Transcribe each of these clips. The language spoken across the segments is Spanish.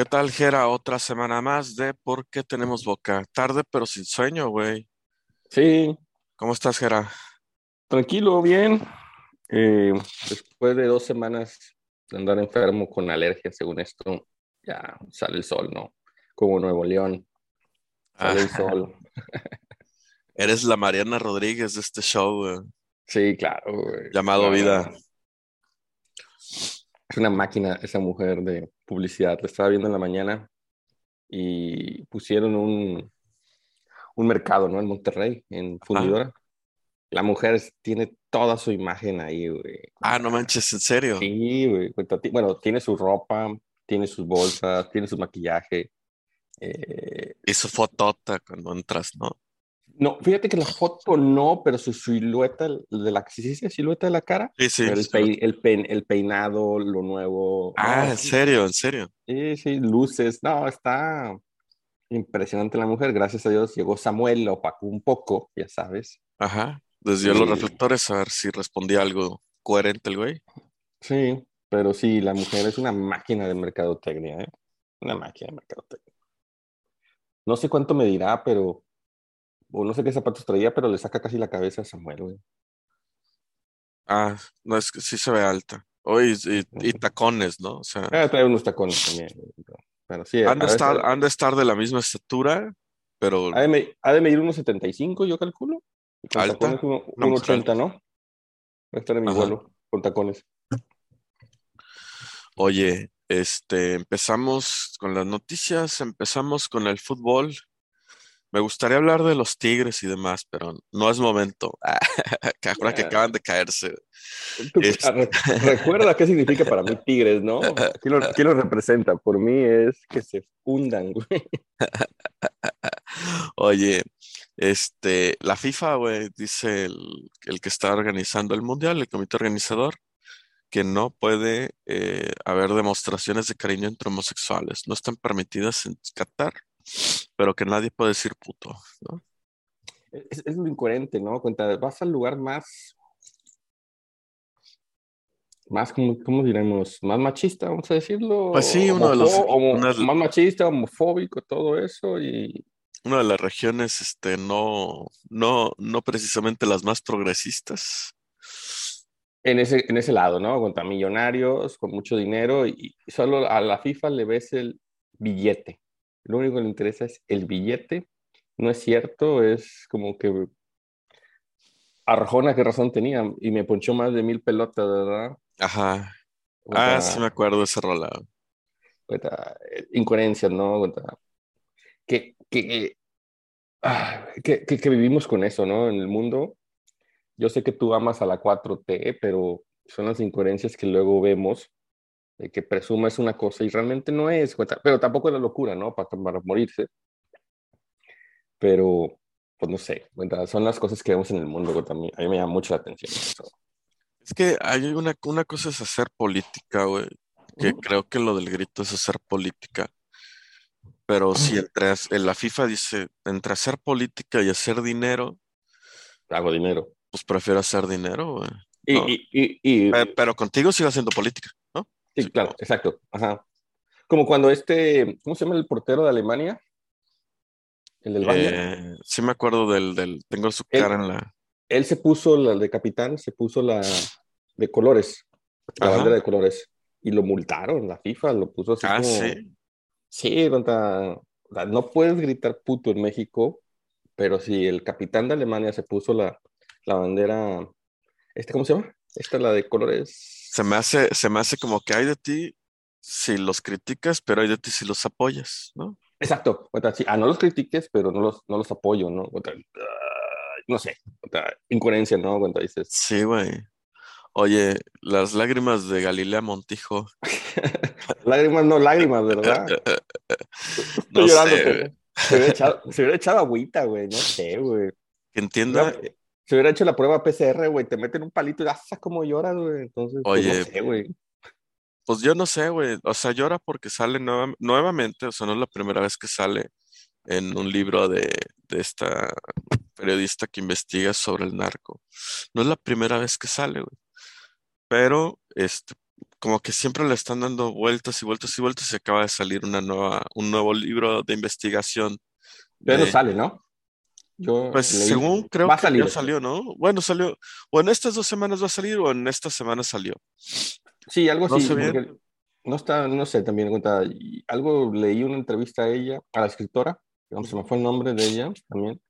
¿Qué tal, Gera? Otra semana más de ¿Por qué tenemos boca? Tarde pero sin sueño, güey. Sí, ¿Cómo estás, Gera? tranquilo, bien. Eh, después de dos semanas de andar enfermo con alergia, según esto, ya sale el sol, ¿no? Como Nuevo León, sale el Ah, sol. eres la Mariana Rodríguez de este show, güey, Sí, claro, güey. llamado No, Vida. Es una máquina esa mujer de publicidad. La estaba viendo en la mañana y pusieron un, un mercado, ¿no? En Monterrey, en Fundidora. La mujer tiene toda su imagen ahí, güey. ah, no manches, ¿en serio? Sí, güey. Bueno, tiene su ropa, tiene sus bolsas, tiene su maquillaje. Eh, Y su fotota cuando entras, ¿no? No, fíjate que la foto no, pero su silueta, de la sí, sí, silueta de la cara, Sí, sí. el, peinado, lo nuevo. Ah, No, ¿en serio? ¿En serio? sí, sí, luces. No, está impresionante la mujer. Gracias a Dios llegó Samuel, lo opacó un poco, ya sabes. Ajá. Desvió los reflectores a ver si respondía algo coherente el güey. sí, pero sí, la mujer es una máquina de mercadotecnia, ¿eh? Una máquina de mercadotecnia. No sé cuánto me dirá, pero o no sé qué zapatos traía, pero le saca casi la cabeza a Samuel, güey. Ah, no, es que sí se ve alta. Oye, y, y tacones, ¿no? O sea, Ah, trae unos tacones también, pero, sí, a han de veces estar, han de estar de la misma estatura, pero ha de, me- ha de medir unos 75, yo calculo, con alta, tacones uno, 80, ¿no? Va a estar en mi Ajá. vuelo con tacones. Oye, este, empezamos con las noticias, empezamos con el fútbol. Me gustaría hablar de los Tigres y demás, pero no es momento. ahora que acaban de caerse. tú- Es- re- recuerda qué significa para mí Tigres, ¿no? ¿Quién lo, representa? Por mí es que se fundan, güey. Oye, este, la FIFA, güey, dice el, el que está organizando el mundial, el comité organizador, que no puede eh, haber demostraciones de cariño entre homosexuales. No están permitidas en Qatar, pero que nadie puede decir puto, ¿no? Es, es lo incoherente, ¿no? Cuenta, vas al lugar más, más, ¿cómo, cómo diremos? Más machista, vamos a decirlo, Pues sí, uno de los, homofo- homo- una, más machista, homofóbico, todo eso, y una de las regiones, este, no, no, no precisamente las más progresistas. en ese, en ese lado, ¿no? Cuenta, millonarios, con mucho dinero, y, y solo a la FIFA le ves el billete. Lo único que le interesa es el billete. No es cierto, es como que Arjona, qué razón tenía, y me ponchó más de mil pelotas, ¿verdad? Ajá. Ah, sí me acuerdo de ese rola. cuenta, eh, incoherencias, ¿no? Que, ah, que, que, que vivimos con eso, ¿no? En el mundo. Yo sé que tú amas a la 4T, pero son las incoherencias que luego vemos, de que presumes una cosa y realmente no es, pero tampoco es la locura, ¿no? Para, para morirse, pero pues no sé, son las cosas que vemos en el mundo, a mí, a mí me llama mucho la atención eso. Es que hay una, una cosa es hacer política, güey, que Ujú. creo que lo del grito es hacer política, pero si entre, en la FIFA dice, entre hacer política y hacer dinero, Hago dinero. pues prefiero hacer dinero, güey, Y, ¿no? y, y, y- Pe- Pero, contigo sigo haciendo política, ¿no? Sí, claro, exacto, ajá. Como cuando este, ¿cómo se llama el portero de Alemania? El del Bayern. eh, sí me acuerdo del, del, tengo su Él, cara en la, él se puso la de capitán, se puso la de colores, la bandera de colores, y lo multaron, la FIFA lo puso así ah, como, sí, no puedes gritar puto en México, pero si el capitán de Alemania se puso la, la bandera, este, ¿cómo se llama? Esta la de colores. Se me hace, se me hace como que hay de ti si los criticas, pero hay de ti si los apoyas, ¿no? Exacto, cuenta, sí, ah, no los critiques, pero no los, no los apoyo, ¿no? Cuenta, ah, no sé, cuenta, incoherencia, ¿no? Cuenta dices, Sí, güey. Oye, las lágrimas de Galilea Montijo, lágrimas, no lágrimas, ¿verdad? Estoy no llorando, sé, se hubiera echado, se hubiera echado agüita, güey, no sé, güey. Que entienda, se hubiera hecho la prueba PCR, güey, te meten un palito y ah, como lloras, güey. Entonces, pues no oye, sé, güey. pues yo no sé, güey. O sea, llora porque sale nueva- nuevamente, o sea, no es la primera vez que sale en un libro de, de esta periodista que investiga sobre el narco. No es la primera vez que sale, güey. Pero, este, como que siempre le están dando vueltas y vueltas y vueltas y acaba de salir una nueva, un nuevo libro de investigación. Pero de- sale, ¿no? Yo Pues leí- según creo va que salir. ya salió, ¿no? Bueno, salió, o en estas dos semanas va a salir o en esta semana salió. Sí, algo No así. sé bien. porque No está, no sé, también en cuenta. algo leí una entrevista a ella, a la escritora, se me fue el nombre de ella también,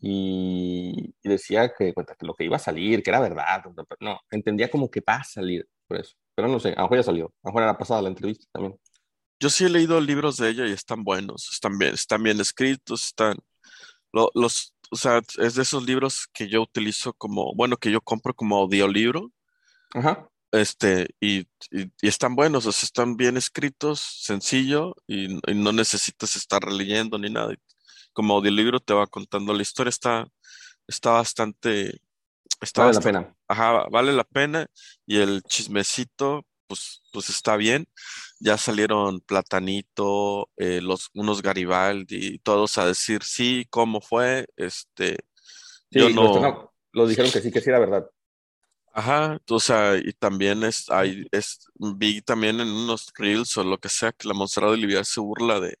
y, y decía que, cuenta, que lo que iba a salir, que era verdad, no, entendía como que va a salir, por eso. Pero no sé, a lo mejor ya salió, a lo mejor era pasada la entrevista también. Yo sí he leído libros de ella y están buenos, están bien, están bien escritos, están lo- los, o sea, es de esos libros que yo utilizo como, bueno, que yo compro como audiolibro, Ajá. este, y, y, y están buenos, o sea, están bien escritos, sencillo, y, y no necesitas estar releyendo ni nada. Como audiolibro te va contando la historia, está, está bastante, está Vale la pena. Ajá, vale la pena y el chismecito, pues, pues está bien. Ya salieron Platanito, eh, los, unos Garibaldi, todos a decir sí, cómo fue. Este, Sí, yo no, están- lo dijeron que sí, que sí era verdad. ajá, o sea, y también es, hay, es, vi también en unos reels o lo que sea que la Montserrat de Olivier se burla de,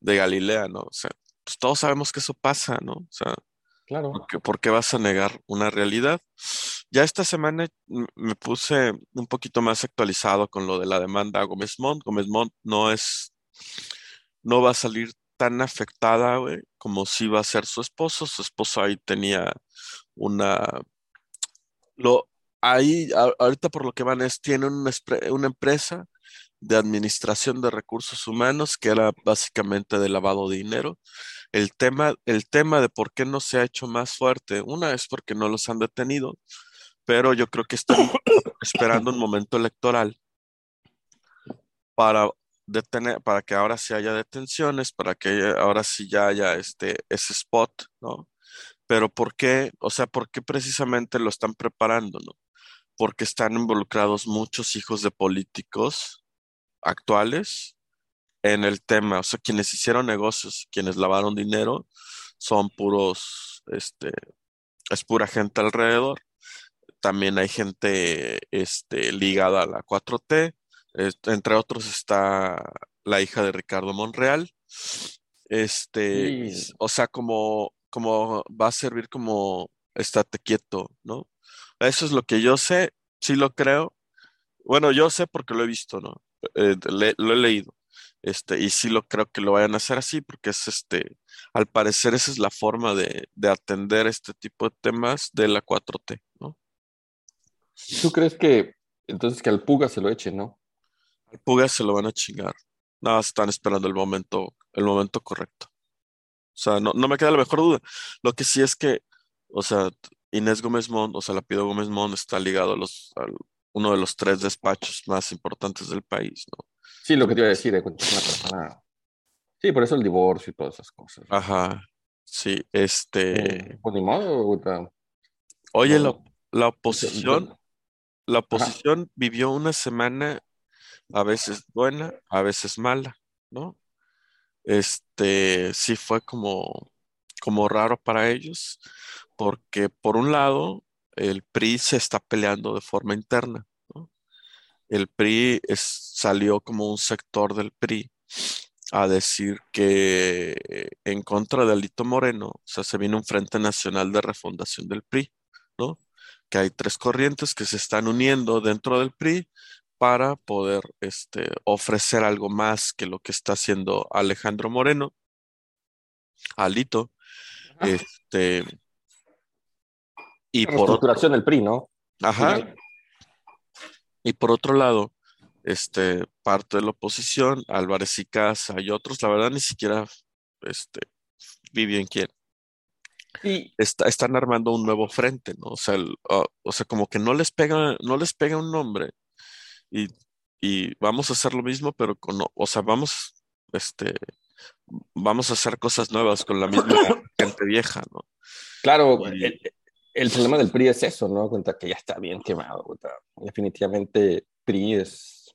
de Galilea, ¿no? O sea, pues todos sabemos que eso pasa, ¿no? O sea, Claro. ¿Por qué, por qué vas a negar una realidad? Ya esta semana me puse un poquito más actualizado con lo de la demanda a Gómez Montt. Gómez Montt no es, no va a salir tan afectada, güey, como si va a ser su esposo. Su esposo ahí tenía una, lo, ahí ahorita por lo que van es, tiene una, una empresa de administración de recursos humanos que era básicamente de lavado de dinero. El tema, el tema de por qué no se ha hecho más fuerte, una es porque no los han detenido, pero yo creo que están esperando un momento electoral para detener, para que ahora sí haya detenciones, para que ahora sí ya haya este, ese spot, ¿no? Pero ¿por qué? O sea, ¿por qué precisamente lo están preparando, ¿no? Porque están involucrados muchos hijos de políticos actuales en el tema. O sea, quienes hicieron negocios, quienes lavaron dinero, son puros, este, es pura gente alrededor. También hay gente, este, ligada a la 4T. Est- entre otros está la hija de Ricardo Monreal. Este, Sí, o sea, como, como va a servir como estate quieto, ¿no? Eso es lo que yo sé, sí lo creo. Bueno, yo sé porque lo he visto, ¿no? Eh, le- lo he leído. Este, y sí lo creo que lo vayan a hacer así, porque es este, al parecer esa es la forma de, de atender este tipo de temas de la 4T, ¿no? ¿Tú crees que entonces que al Puga se lo eche, no? Al Puga se lo van a chingar. Nada, más están esperando el momento, el momento correcto. O sea, no, no me queda la mejor duda. Lo que sí es que, o sea, Inés Gómez Mont, o sea, Lapido Gómez Mont está ligado a los, a uno de los tres despachos más importantes del país, ¿no? Sí, lo que te iba a decir, de una persona. Sí, por eso el divorcio y todas esas cosas. Ajá, sí, este, Eh, pues ni modo, oye, la, No, oposición, la ajá. oposición vivió una semana a veces buena, a veces mala, ¿no? Este, sí fue como, como raro para ellos, porque por un lado, el PRI se está peleando de forma interna, ¿no? El PRI es- salió como un sector del PRI a decir que eh, en contra de Alito Moreno, o sea, se viene un Frente Nacional de Refundación del PRI, ¿no? Que hay tres corrientes que se están uniendo dentro del PRI para poder este, ofrecer algo más que lo que está haciendo Alejandro Moreno, Alito, Ajá. este, y La por otro, del PRI, ¿no? ajá, y por otro lado, este, parte de la oposición, Álvarez y Casa y otros, la verdad ni siquiera, este, vi bien quién, Y está, están armando un nuevo frente, ¿no? O sea, el- ah, o sea, como que no les pega, no les pega un nombre y, y vamos a hacer lo mismo, pero con, o sea, vamos, este, vamos a hacer cosas nuevas con la misma gente vieja, ¿no? claro, Y- el, el problema del PRI es eso, ¿no? Cuenta que ya está bien quemado. Definitivamente PRI es.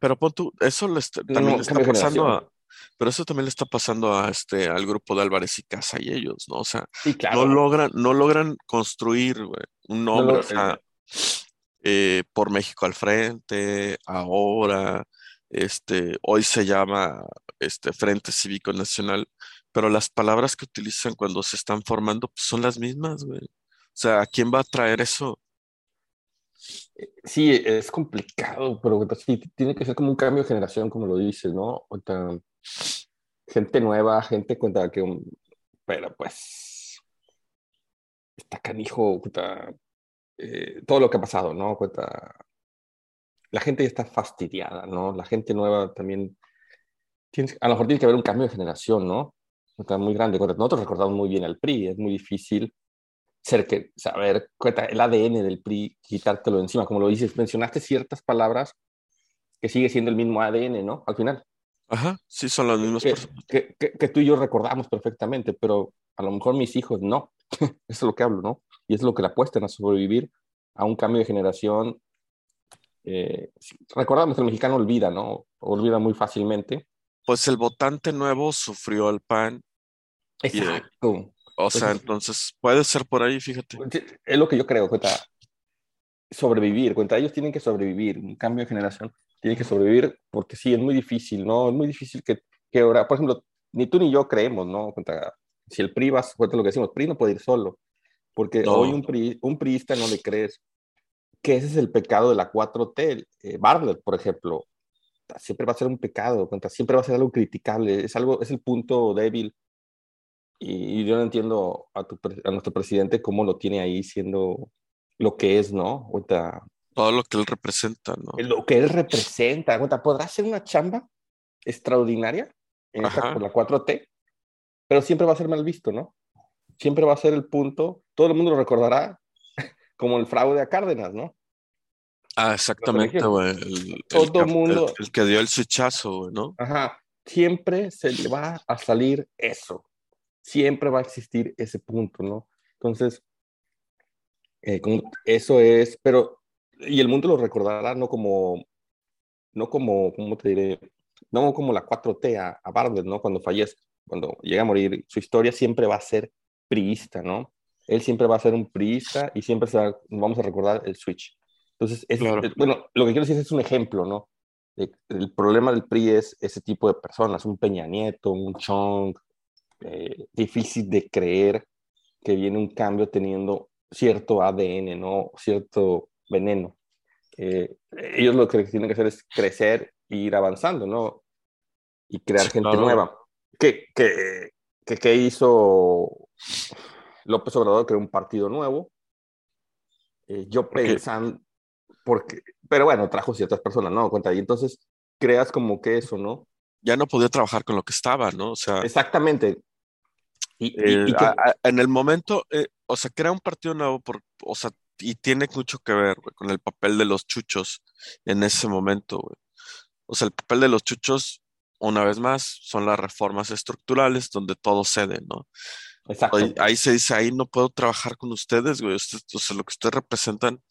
pero pon tú, eso le está- también No, le está pasando a, pero eso también le está pasando a este, al grupo de Álvarez y Casa y ellos, ¿no? O sea, Sí, no logran, no logran construir, un No nombre, o sea, eh, por México al frente, ahora, este, hoy se llama este, Frente Cívico Nacional, pero las palabras que utilizan cuando se están formando pues, son las mismas, güey. O sea, ¿a quién va a traer eso? Sí, es complicado, pero sí, tiene que ser como un cambio de generación, como lo dices, ¿no? O sea, gente nueva, gente cuenta que... Pero pues... Está canijo, cuenta, eh, todo lo que ha pasado, ¿no? Cuenta, la gente ya está fastidiada, ¿no? La gente nueva también... Tiene, a lo mejor tiene que haber un cambio de generación, ¿no? Está muy grande. Nosotros recordamos muy bien al PRI, es muy difícil ser que, saber, el ADN del PRI, quitártelo encima, como lo dices, mencionaste ciertas palabras que sigue siendo el mismo ADN, ¿no? Al final. Ajá, sí, son las mismas que, personas. Que, que, tú y yo recordamos perfectamente, pero a lo mejor mis hijos no. Eso es lo que hablo, ¿no? Y es lo que le apuestan a sobrevivir a un cambio de generación. Eh, recordamos que el mexicano olvida, ¿no? Olvida muy fácilmente. Pues el votante nuevo sufrió el PAN. Exacto. O sea, entonces puede ser por ahí, fíjate. Es lo que yo creo, cuenta. Sobrevivir, cuenta, ellos tienen que sobrevivir, un cambio de generación tiene que sobrevivir porque sí, es muy difícil, ¿no? Es muy difícil que, que ahora, por ejemplo, ni tú ni yo creemos, ¿no? Cuenta, si el PRI va, cuenta lo que decimos, PRI no puede ir solo, porque hoy un, PRI, un priista no le crees que ese es el pecado de la 4T. Eh, Bartlett, por ejemplo, siempre va a ser un pecado, cuenta, siempre va a ser algo criticable, es, algo, es el punto débil y, yo no entiendo a, tu, a, nuestro presidente cómo lo tiene ahí siendo lo que es, ¿no? Todo lo que él representa, ¿no? Lo que él representa. ¿Podrá ser una chamba extraordinaria en esta, por la 4T? Pero siempre va a ser mal visto, ¿no? Siempre va a ser el punto. Todo el mundo lo recordará como el fraude a Cárdenas, ¿no? Ah, exactamente, güey. El, Todo el, mundo. El, que dio el switchazo, ¿no? Ajá. Siempre se le va a salir eso siempre va a existir ese punto, ¿no? Entonces, eh, eso es, pero, y el mundo lo recordará no como, no como, ¿cómo te diré? No como la 4T a, a ¿no? Cuando fallece, cuando llega a morir, su historia siempre va a ser priista, ¿no? Él siempre va a ser un priista y siempre se vamos a recordar el switch. Entonces, es, bueno, lo que quiero decir es un ejemplo, ¿no? El problema del PRI es ese tipo de personas, un Peña Nieto, un Chong, eh, difícil de creer que viene un cambio teniendo cierto ADN, ¿no? Cierto veneno. Eh, ellos lo que tienen que hacer es crecer e ir avanzando, ¿no? Y crear gente nueva. ¿Qué, qué, qué, hizo López Obrador? Creó un partido nuevo. Eh, yo pensando, porque, pero bueno, trajo ciertas personas, ¿no? Cuenta, y entonces creas como que eso, ¿no? ya no podía trabajar con lo que estaba, ¿no? O sea. Exactamente. Y, eh, en el momento, eh, o sea, crea un partido nuevo, por, o sea, y tiene mucho que ver con el papel de los chuchos en ese momento, güey. O sea, el papel de los chuchos, una vez más, son las reformas estructurales donde todo cede, ¿no? Exacto. Ahí, se dice, ahí no puedo trabajar con ustedes, güey. o sea, lo que ustedes representan,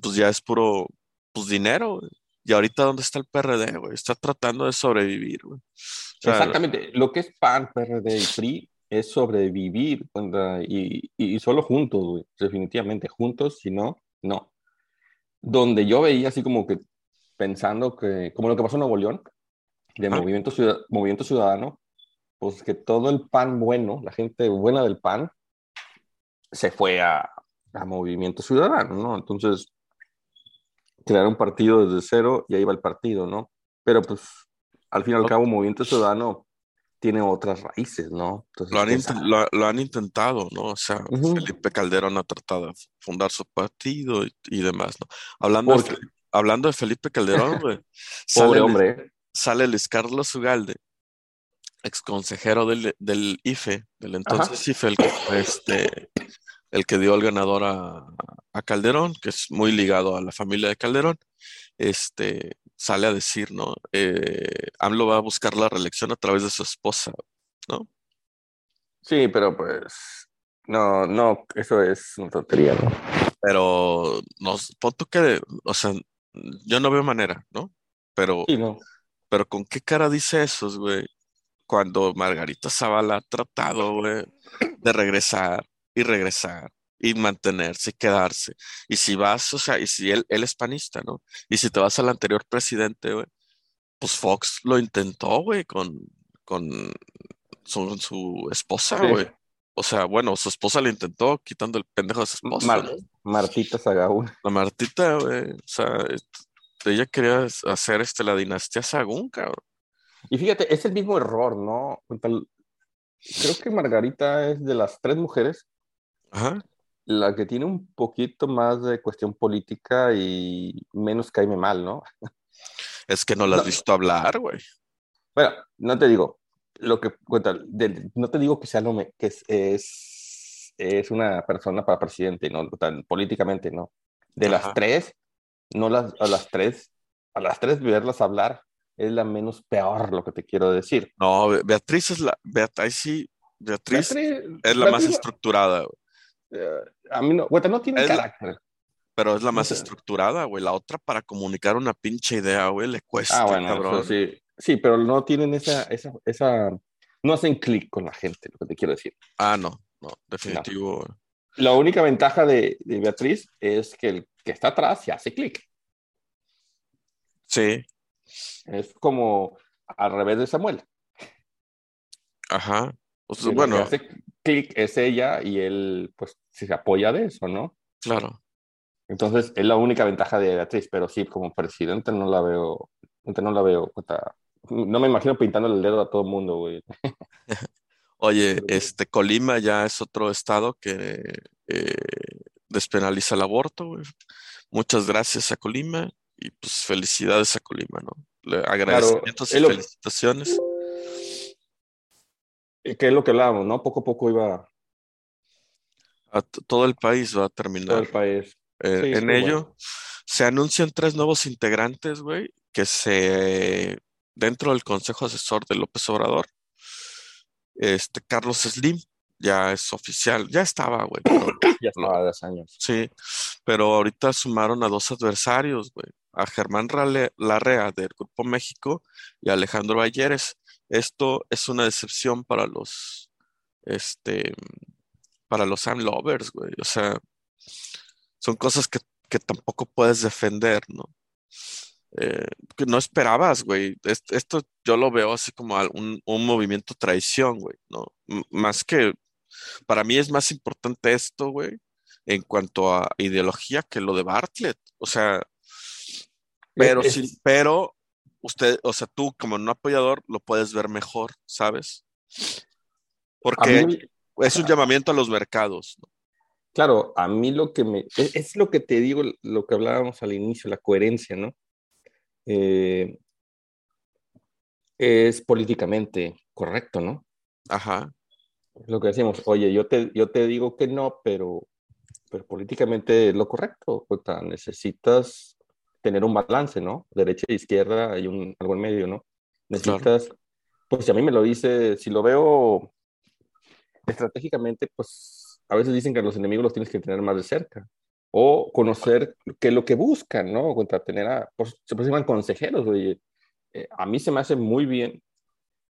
pues ya es puro, pues dinero, güey. Y ahorita, ¿dónde está el PRD, güey? Está tratando de sobrevivir, güey. Exactamente. Lo que es PAN, PRD y PRI es sobrevivir y, y, solo juntos, güey. Definitivamente, juntos, si no, no. Donde yo veía así como que pensando que, como lo que pasó en Nuevo León, de movimiento, movimiento Ciudadano, pues que todo el PAN bueno, la gente buena del PAN, se fue a, a Movimiento Ciudadano, ¿no? Entonces, crear un partido desde cero y ahí va el partido, ¿no? Pero pues al fin y al cabo Movimiento Ciudadano tiene otras raíces, ¿no? lo, han lo, han intentado, ¿no? O sea, Felipe Calderón ha tratado de fundar su partido y, demás, ¿no? Hablando, de, hablando de Felipe Calderón, güey. Pobre hombre. Sale Luis Carlos Ugalde, ex consejero del, del IFE, del entonces IFE, el que este, el que dio el ganador a, Calderón, que es muy ligado a la familia de Calderón, este, sale a decir, ¿no? Eh, AMLO va a buscar la reelección a través de su esposa, ¿no? Sí, pero pues, no, no, eso es una tontería, ¿no? Pero, nos, pon que, o sea, yo no veo manera, ¿no? Pero, no. pero ¿con qué cara dice eso, güey? Cuando Margarita Zavala ha tratado, güey, de regresar y regresar y mantenerse y quedarse. Y si vas, o sea, y si él, él es panista, ¿no? Y si te vas al anterior presidente, güey, pues Fox lo intentó, güey, con, con su, su esposa, Sí. güey. O sea, bueno, su esposa le intentó quitando el pendejo de su esposa, Mar- ¿no? Martita Sagaún. La Martita, güey, o sea, ella quería hacer este, la dinastía Sagún, cabrón. Y fíjate, es el mismo error, ¿no? Creo que Margarita es de las tres mujeres Ajá. La que tiene un poquito más de cuestión política y menos caime mal, ¿no? Es que no la has No. visto hablar, güey. Bueno, no te digo, lo que cuenta, de- no te digo que sea me- que es, es, es una persona para presidente, no, tan políticamente, no. De Ajá. las tres, no las, a las tres, a las tres verlas hablar es la menos peor, lo que te quiero decir. No, Be- Beatriz es la, Beat- ahí sí, Beatriz Beatriz- es la más Beatriz, estructurada, güey. Eh, a mí no, güey, no tiene Es la- carácter. Pero es la más estructurada, güey. La otra para comunicar una pinche idea, güey, le cuesta, Ah, bueno, cabrón. eso sí. Sí, pero no tienen esa, esa, esa, no hacen clic con la gente, lo que te quiero decir. Ah, no, no, definitivo. güey. La única ventaja de, de Beatriz es que el que está atrás se hace clic. Sí, Es como al revés de Samuel. ajá. O sea, bueno, hace clic es ella y él, pues, se apoya de eso, ¿no? claro. Entonces, es la única ventaja de Beatriz, pero sí, como presidente no la veo, no la veo. No me imagino pintándole el dedo a todo el mundo, güey. Oye, este Colima ya es otro estado que eh, despenaliza el aborto, güey. Muchas gracias a Colima y pues felicidades a Colima, ¿no? Le- agradecimientos y lo- felicitaciones. Y Que es lo que hablábamos, ¿no? Poco a poco iba A todo el país va a terminar. todo el país. Eh, Sí, en ello bueno. se anuncian tres nuevos integrantes, güey, que se dentro del Consejo Asesor de López Obrador. Este Carlos Slim ya es oficial, ya estaba, güey, Ya estaba de hace años. sí, pero ahorita sumaron a dos adversarios, güey, a Germán Rale- Larrea del Grupo México y a Alejandro Ayeres. Esto es una decepción para los, este, para los Sam Lovers, güey. O sea, son cosas que, que tampoco puedes defender, ¿no? Eh, que no esperabas, güey. Es- Esto yo lo veo así como un, un movimiento traición, güey, ¿no? M- más que, para mí es más importante esto, güey, en cuanto a ideología que lo de Bartlett. O sea, pero Es- sí, pero usted, o sea, tú como un apoyador lo puedes ver mejor, ¿sabes? Porque mí, es un llamamiento a los mercados, ¿no? claro, a mí lo que me... Es, es lo que te digo, lo que hablábamos al inicio, la coherencia, ¿no? Eh, es políticamente correcto, ¿no? Ajá, Lo que decimos, oye, yo te, yo te digo que no, pero, pero políticamente es lo correcto. O sea, necesitas tener un balance, ¿no? Derecha e izquierda y un, algo en medio, ¿no? Necesitas, pues si a mí me lo dice, si lo veo estratégicamente, pues a veces dicen que a los enemigos los tienes que tener más de cerca. O conocer qué es lo que buscan, ¿no? Contra tener a, pues, se llaman consejeros, oye. Eh, a mí se me hace muy bien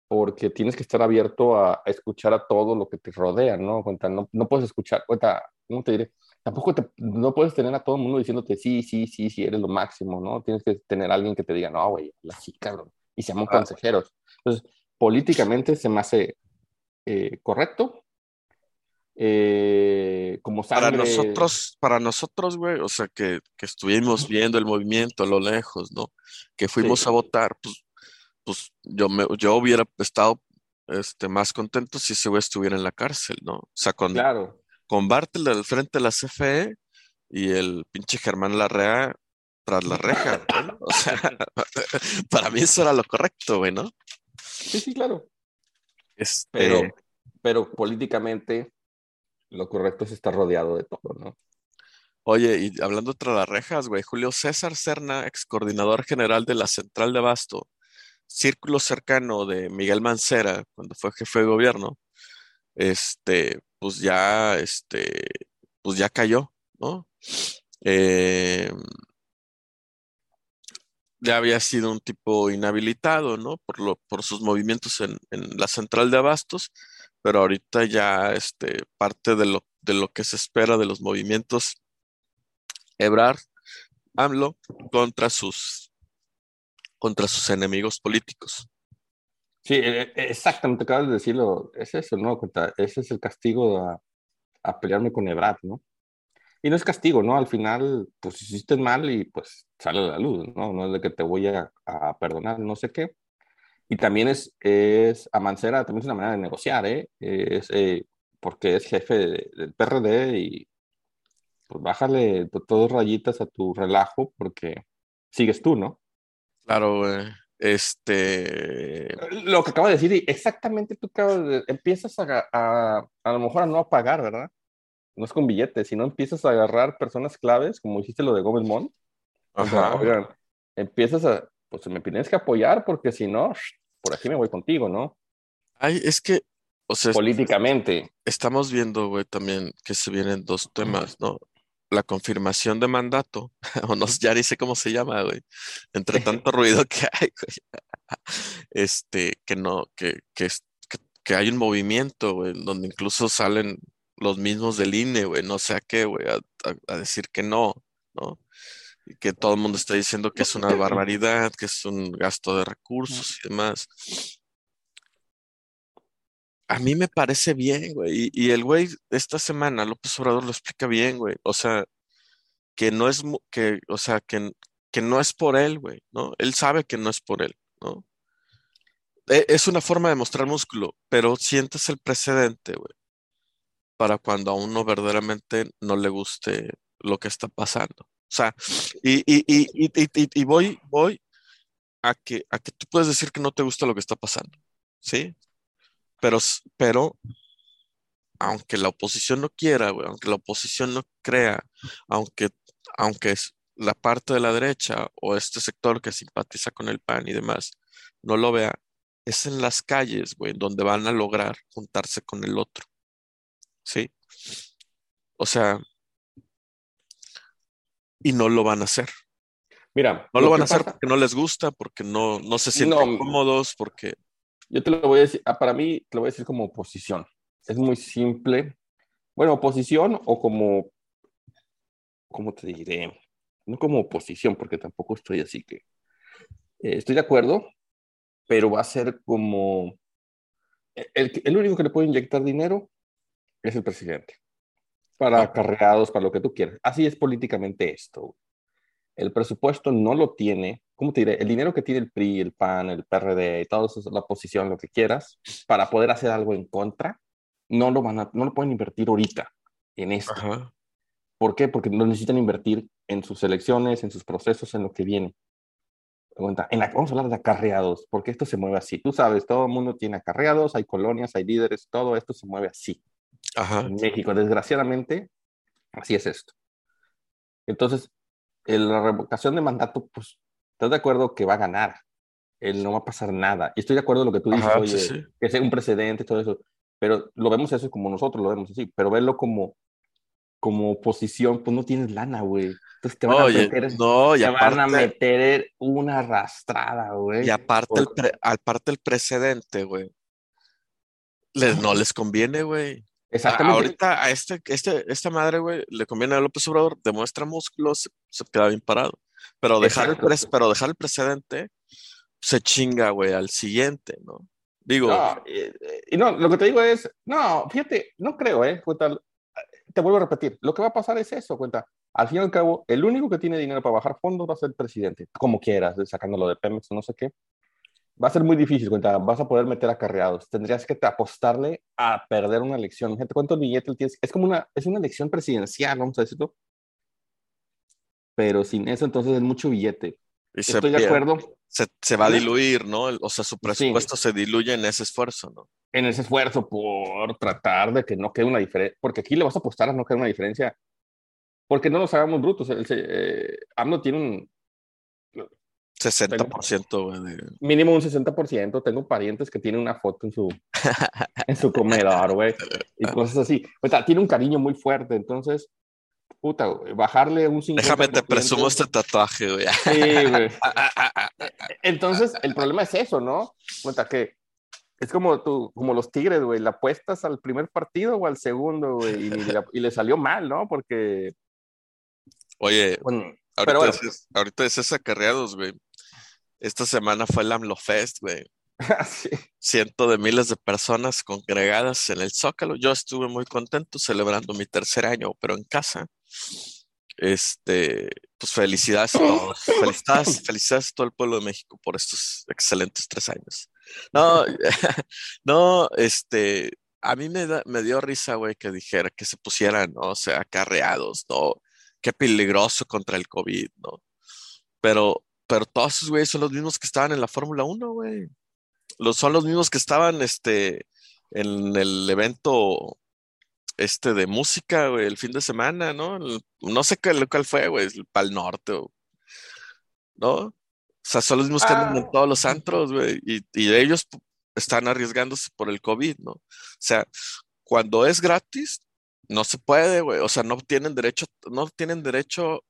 porque tienes que estar abierto a, a escuchar a todo lo que te rodea, ¿no? Cuenta, no, no puedes escuchar, cuenta, ¿cómo te diré? Tampoco te, no puedes tener a todo el mundo diciéndote sí, sí, sí, sí, eres lo máximo, ¿no? Tienes que tener a alguien que te diga, no, güey, así, cabrón. Y se llaman Ah. consejeros. Entonces, políticamente se me hace eh, correcto. Eh, como Para nosotros, para nosotros, güey, o sea, que, que estuvimos viendo el movimiento a lo lejos, ¿no? Que fuimos Sí. a votar, pues, pues yo me, yo hubiera estado este, más contento si ese güey estuviera en la cárcel, ¿no? O sea, con, Claro. Con Bartel al frente de la CFE y el pinche Germán Larrea tras la reja, güey. O sea, para mí eso era lo correcto, güey, ¿no? Sí, sí, claro. Este, Pero, pero políticamente lo correcto es estar rodeado de todo, ¿no? Oye, y hablando tras las rejas, güey, Julio César Serna, ex coordinador general de la Central de Abasto, círculo cercano de Miguel Mancera, cuando fue jefe de gobierno, este, pues ya, este, pues ya cayó, ¿no? Eh, ya había sido un tipo inhabilitado, ¿no? Por lo, por sus movimientos en, en la Central de Abastos, pero ahorita ya, este, parte de lo, de lo que se espera de los movimientos Ebrard, AMLO contra sus, contra sus enemigos políticos. Sí, e, e, exactamente, acabas de decirlo, es eso, ¿no? Ese es el castigo a, a pelearme con Ebrard, ¿no? Y no es castigo, ¿no? Al final, pues hiciste mal y pues sale a la luz, ¿no? No es de que te voy a, a perdonar, no sé qué. Y también es, es a Mancera, también es una manera de negociar, ¿eh? Es, eh, porque es jefe del PRD y pues bájale dos rayitas a tu relajo porque sigues tú, ¿no? Claro, güey. Este. Lo que acabo de decir, exactamente tú acabas empiezas a, a, a lo mejor a no pagar, ¿verdad? No es con billetes, sino empiezas a agarrar personas claves, como hiciste lo de Gómez Mon. O sea, oigan, empiezas a, pues me tienes que apoyar porque si no, por aquí me voy contigo, ¿no? Ay, es que, o sea, políticamente. Estamos viendo, güey, también que se vienen dos temas, ¿no? La confirmación de mandato, o no, ya ni sé cómo se llama, güey, entre tanto ruido que hay, güey. Este, que no, que, que, que hay un movimiento, güey, donde incluso salen los mismos del INE, güey, no sé a qué, güey, a, a decir que no, ¿no? que todo el mundo está diciendo que es una barbaridad, que es un gasto de recursos y demás. A mí me parece bien, güey. Y, el güey, esta semana, López Obrador lo explica bien, güey. O sea, que no es, que, o sea, que, que no es por él, güey, ¿no? Él sabe que no es por él, ¿no? E, es una forma de mostrar músculo, pero sientes el precedente, güey, para cuando a uno verdaderamente no le guste lo que está pasando. O sea, y, y, y, voy, voy a que, a que tú puedes decir que no te gusta lo que está pasando, ¿sí? Pero, pero aunque la oposición no quiera, güey, aunque la oposición no crea, aunque, aunque es la parte de la derecha o este sector que simpatiza con el PAN y demás, no lo vea, es en las calles, güey, donde van a lograr juntarse con el otro. ¿Sí? O sea, y no lo van a hacer. Mira, no lo, van a hacer porque no les gusta, porque no, no se sienten cómodos, porque... Yo te lo voy a decir, ah, para mí te lo voy a decir como oposición. Es muy simple. Bueno, oposición o como, ¿cómo te diré? No como oposición, porque tampoco estoy así que... Eh, estoy de acuerdo, pero va a ser como... El, el único que le puede inyectar dinero es el presidente para acarreados, para lo que tú quieras. Así es políticamente esto. El presupuesto no lo tiene, ¿cómo te diré? El dinero que tiene el PRI, el PAN, el PRD, y toda la oposición, lo que quieras, para poder hacer algo en contra, no lo, van a, no lo pueden invertir ahorita en esto. ¿Por qué? Porque no necesitan invertir en sus elecciones, en sus procesos, en lo que viene. En la, vamos a hablar de acarreados, porque esto se mueve así. Tú sabes, todo el mundo tiene acarreados, hay colonias, hay líderes, todo esto se mueve así. En México, desgraciadamente, así es esto. Entonces, la revocación de mandato, pues, ¿estás de acuerdo que va a ganar? Él no va a pasar nada. Y estoy de acuerdo en lo que tú dices, oye, que sea un precedente, todo eso. Pero lo vemos eso como nosotros lo vemos así. Pero verlo como, como oposición, pues no tienes lana, güey. Entonces te van, a, meter, no, y te van a meter una arrastrada, güey. Y aparte, el, aparte el precedente, güey. Les, no les conviene, güey. Exactamente. Ahorita a este, este, esta madre, güey, le conviene a López Obrador, demuestra músculos, se, queda bien parado. Pero dejar, el pero dejar el precedente, se chinga, güey, al siguiente, ¿no? Digo. No, y, no, lo que te digo es, no, fíjate, no creo, ¿eh? te vuelvo a repetir, lo que va a pasar es eso, cuenta. Al fin y al cabo, el único que tiene dinero para bajar fondos va a ser el presidente, como quieras, sacándolo de Pemex o no sé qué va a ser muy difícil, cuenta, vas a poder meter acarreados. Tendrías que apostarle a perder una elección. Gente, ¿cuántos billetes tienes? Es como una, es una elección presidencial, vamos a decirlo. Pero sin eso, entonces es mucho billete. Estoy de acuerdo. Se, va a diluir, ¿no? O sea, su presupuesto se diluye en ese esfuerzo, ¿no? En ese esfuerzo por tratar de que no quede una diferencia. Porque aquí le vas a apostar a no quede una diferencia. Porque no nos hagamos brutos. El, eh, AMLO tiene un, 60% güey. Mínimo un 60%. Tengo parientes que tienen una foto en su, en su comedor, güey. Y cosas así. O sea, tiene un cariño muy fuerte. Entonces, puta, bajarle un 50%. Déjame te presumo este tatuaje, güey. Sí, güey. Entonces, el problema es eso, ¿no? Cuenta que Es como, tú, como los Tigres, güey. ¿La apuestas al primer partido o al segundo, güey? Y, y le salió mal, ¿no? Porque. Oye, bueno, ahorita, pero bueno. decías, ahorita decías acarreados, güey. Esta semana fue el AMLO Fest, güey. sí. Cientos de miles de personas congregadas en el Zócalo. Yo estuve muy contento celebrando mi tercer año, pero en casa. Este, pues felicidades a todos. Felicidades, felicidades a todo el pueblo de México por estos excelentes tres años. No, no, este, a mí me, da- me dio risa, güey, que dijera que se pusieran, ¿no? O sea, acarreados, ¿no? Qué peligroso contra el COVID, ¿no? Pero, pero todos esos güeyes son los mismos que estaban en la Fórmula 1, güey. Los, son los mismos que estaban, este, en el evento, este, de música, güey, el fin de semana, ¿no? El- no sé qué, cuál fue, güey, el Pal Norte, o- ¿no? O sea, son los mismos que andan en Ah. todos los antros, güey, y, y ellos están arriesgándose por el COVID, ¿no? O sea, cuando es gratis, no se puede, güey. O sea, no tienen derecho, no tienen derecho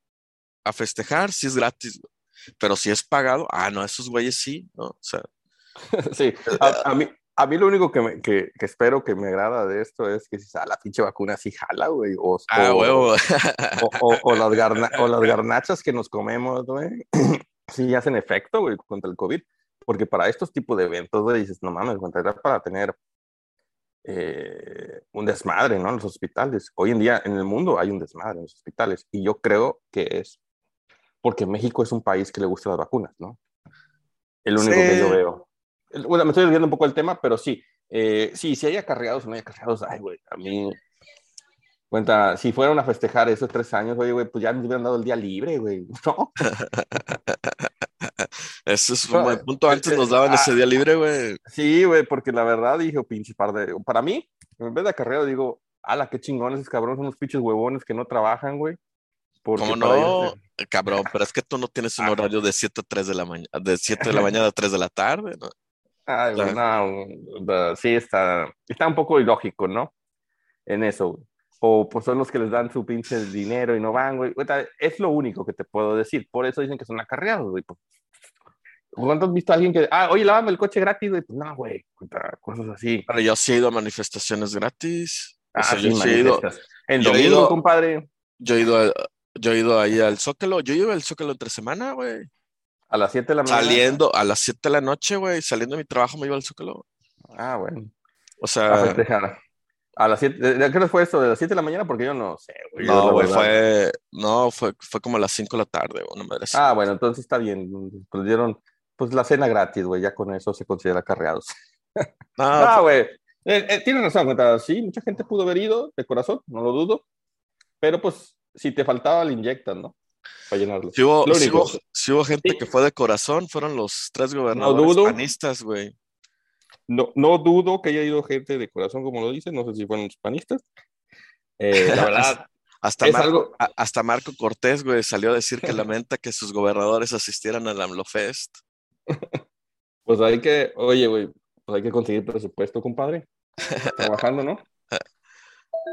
a festejar si es gratis, güey. Pero si es pagado, ah, no, esos güeyes sí, ¿no? O sea, Sí, a, a mí, a mí lo único que, me- que, que espero que me agrada de esto es que si ah, la pinche vacuna sí jala, güey. O, ah, o- huevo. o, o- las garna- o las garnachas que nos comemos, güey, sí hacen efecto, güey, contra el COVID. Porque para estos tipos de eventos, güey, dices, no mames, para tener eh, un desmadre, ¿no? En los hospitales. Hoy en día en el mundo hay un desmadre en los hospitales. Y yo creo que es porque México es un país que le gusta las vacunas, ¿no? El único que yo veo. El- Bueno, me estoy desviando un poco del tema, pero sí. Eh, sí, si hay acarreados o no hay acarreados, ay, güey, a mí. Cuenta, si fueron a festejar esos tres años, oye, güey, pues ya nos hubieran dado el día libre, güey, ¿no? Ese es un buen punto. Antes nos eh, daban ah. ese día libre, güey. Sí, güey, porque la verdad dije, pinche par de. Para mí, en vez de acarreado, digo, ala, qué chingones esos cabrones, son unos pinches huevones que no trabajan, güey. ¿Cómo no? eh, Cabrón, pero es que tú no tienes un Ah. horario de 7 a 3 de la mañana, de 7 de la mañana a 3 de la tarde, ¿no? Ay, güey, no, no, sí está, está un poco ilógico, ¿no? En eso. O pues son los que les dan su pinche dinero y no van, güey. Es lo único que te puedo decir. Por eso dicen que son acarreados, güey. pues. ¿Cuándo has visto a alguien que, ah, oye, lávame el coche gratis, güey? Pues no, güey. Cosas así. Pero yo sí he ido a manifestaciones gratis. O Ah, sea, sí, yo sí he ido. En domingo, ido- compadre, yo he ido, a- yo he ido ahí al Zócalo. Yo iba al Zócalo entre semana, güey. a las 7 de la mañana. Saliendo a las 7 de la noche, güey. Saliendo de mi trabajo me iba al Zócalo. Ah, bueno. O A sea, festejar. A las 7, ¿de qué hora fue eso? ¿De las 7 de la mañana? Porque yo no sé, güey. No, güey, fue, no, fue, fue como a las 5 de la tarde, madre así. Ah, bueno, entonces está bien. Pues dieron, pues la cena gratis, güey. Ya con eso se considera acarreados. No, Ah, güey. Eh, eh, tienes razón, cuenta. Sí, mucha gente pudo haber ido de corazón, no lo dudo. Pero pues, si te faltaba, le inyectan, ¿no? Para llenarlo. Sí hubo, gente Sí. que fue de corazón, fueron los tres gobernadores dudo. panistas, güey. No, no dudo que haya ido gente de corazón, como lo dicen. No sé si fueron los panistas. Eh, la verdad, Hasta Marco, algo- a- hasta Marco Cortés, güey, salió a decir que lamenta que sus gobernadores asistieran al AMLO Fest. pues hay que, oye, güey, pues hay que conseguir presupuesto, compadre. Trabajando, ¿no?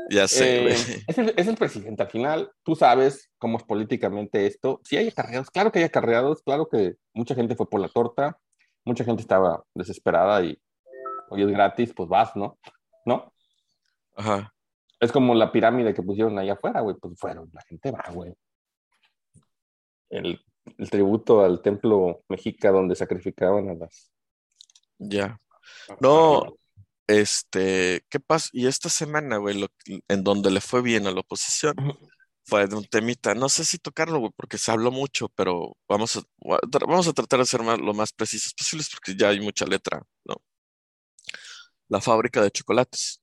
Ya sé, Eh, güey. es, el, es el presidente al final. Tú sabes cómo es políticamente esto. Si hay acarreados, claro que hay acarreados, claro que mucha gente fue por la torta, mucha gente estaba desesperada y hoy es gratis, pues vas, ¿no? ¿No? Ajá. Es como la pirámide que pusieron ahí afuera, güey, pues fueron, la gente va, güey. El, el tributo al templo mexica donde sacrificaban a las... Ya. No, este, ¿qué pasa? Y esta semana, güey, lo- en donde le fue bien a la oposición, fue de un temita. No sé si tocarlo, güey, porque se habló mucho, pero vamos a, vamos a tratar de ser más- lo más precisos posibles porque ya hay mucha letra, ¿no? La fábrica de chocolates.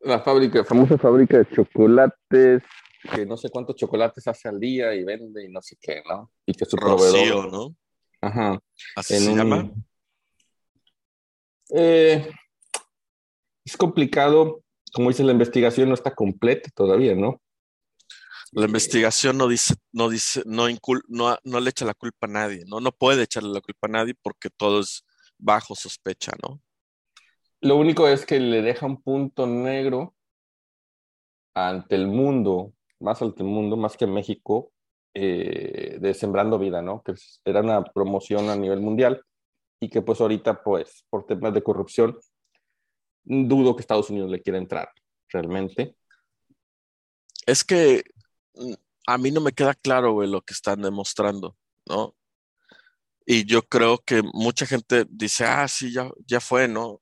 La fábrica, famosa fábrica de chocolates, que no sé cuántos chocolates hace al día y vende y no sé qué, ¿no? Y que su Rocío, proveedor... ¿no? Ajá. Así en se un- llama. Eh, es complicado, como dice la investigación, no está completa todavía, ¿no? La investigación no dice, no dice, no, incul- no, no le echa la culpa a nadie, ¿no? No puede echarle la culpa a nadie porque todo es bajo sospecha, ¿no? Lo único es que le deja un punto negro ante el mundo, más ante el mundo, más que México, eh, de Sembrando Vida, ¿no? Que era una promoción a nivel mundial y que pues ahorita pues por temas de corrupción dudo que Estados Unidos le quiera entrar realmente. Es que mm, a mí no me queda claro, lo que están demostrando, ¿no? Y yo creo que mucha gente dice, ah, sí, ya, ya fue, ¿no?